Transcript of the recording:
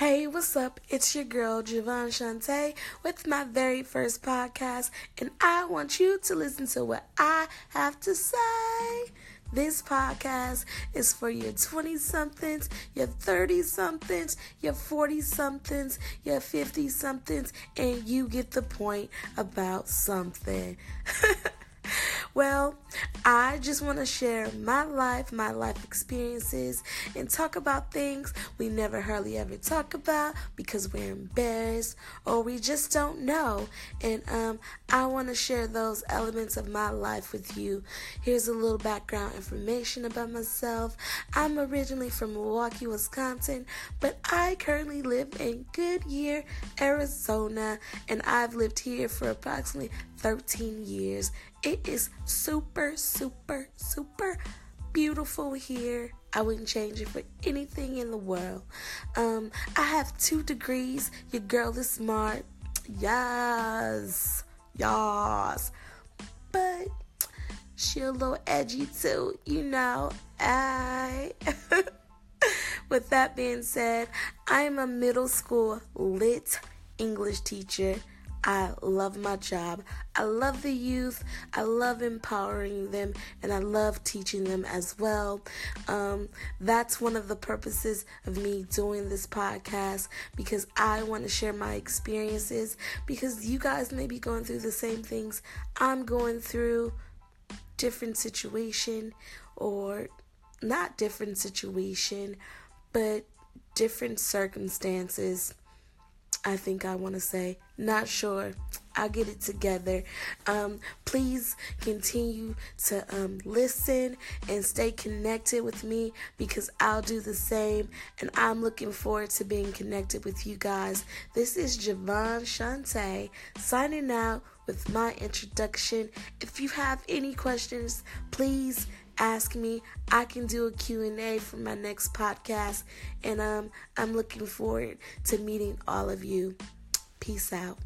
Hey, what's up? It's your girl Jyevonne Shanta with my very first podcast, and I want you to listen to what I have to say. This podcast is for your 20 somethings, your 30 somethings, your 40 somethings, your 50 somethings, and you get the point about something. Well, I just want to share my life, my life experiences, and talk about things we never hardly ever talk about because we're embarrassed or we just don't know. And um, I want to share those elements of my life with you. Here's a little background information about myself. I'm originally from Milwaukee, Wisconsin, but I currently live in Goodyear, Arizona, and I've lived here for approximately 13 years. It is super, super, super beautiful here. I wouldn't change it for anything in the world. Um, I have two degrees. Your girl is smart. Yes. Yes. But she a little edgy too, you know. I With that being said, I am a middle school lit English teacher. I love my job. I love the youth. I love empowering them and I love teaching them as well. Um, that's one of the purposes of me doing this podcast because I want to share my experiences because you guys may be going through the same things I'm going through, different situation or not different situation, but different circumstances I think I want to say. Not sure. I'll get it together. Um, please continue to um, listen and stay connected with me because I'll do the same. And I'm looking forward to being connected with you guys. This is Jyevonne Shanta signing out with my introduction. If you have any questions, please ask me. I can do a Q&A for my next podcast and um I'm looking forward to meeting all of you. Peace out.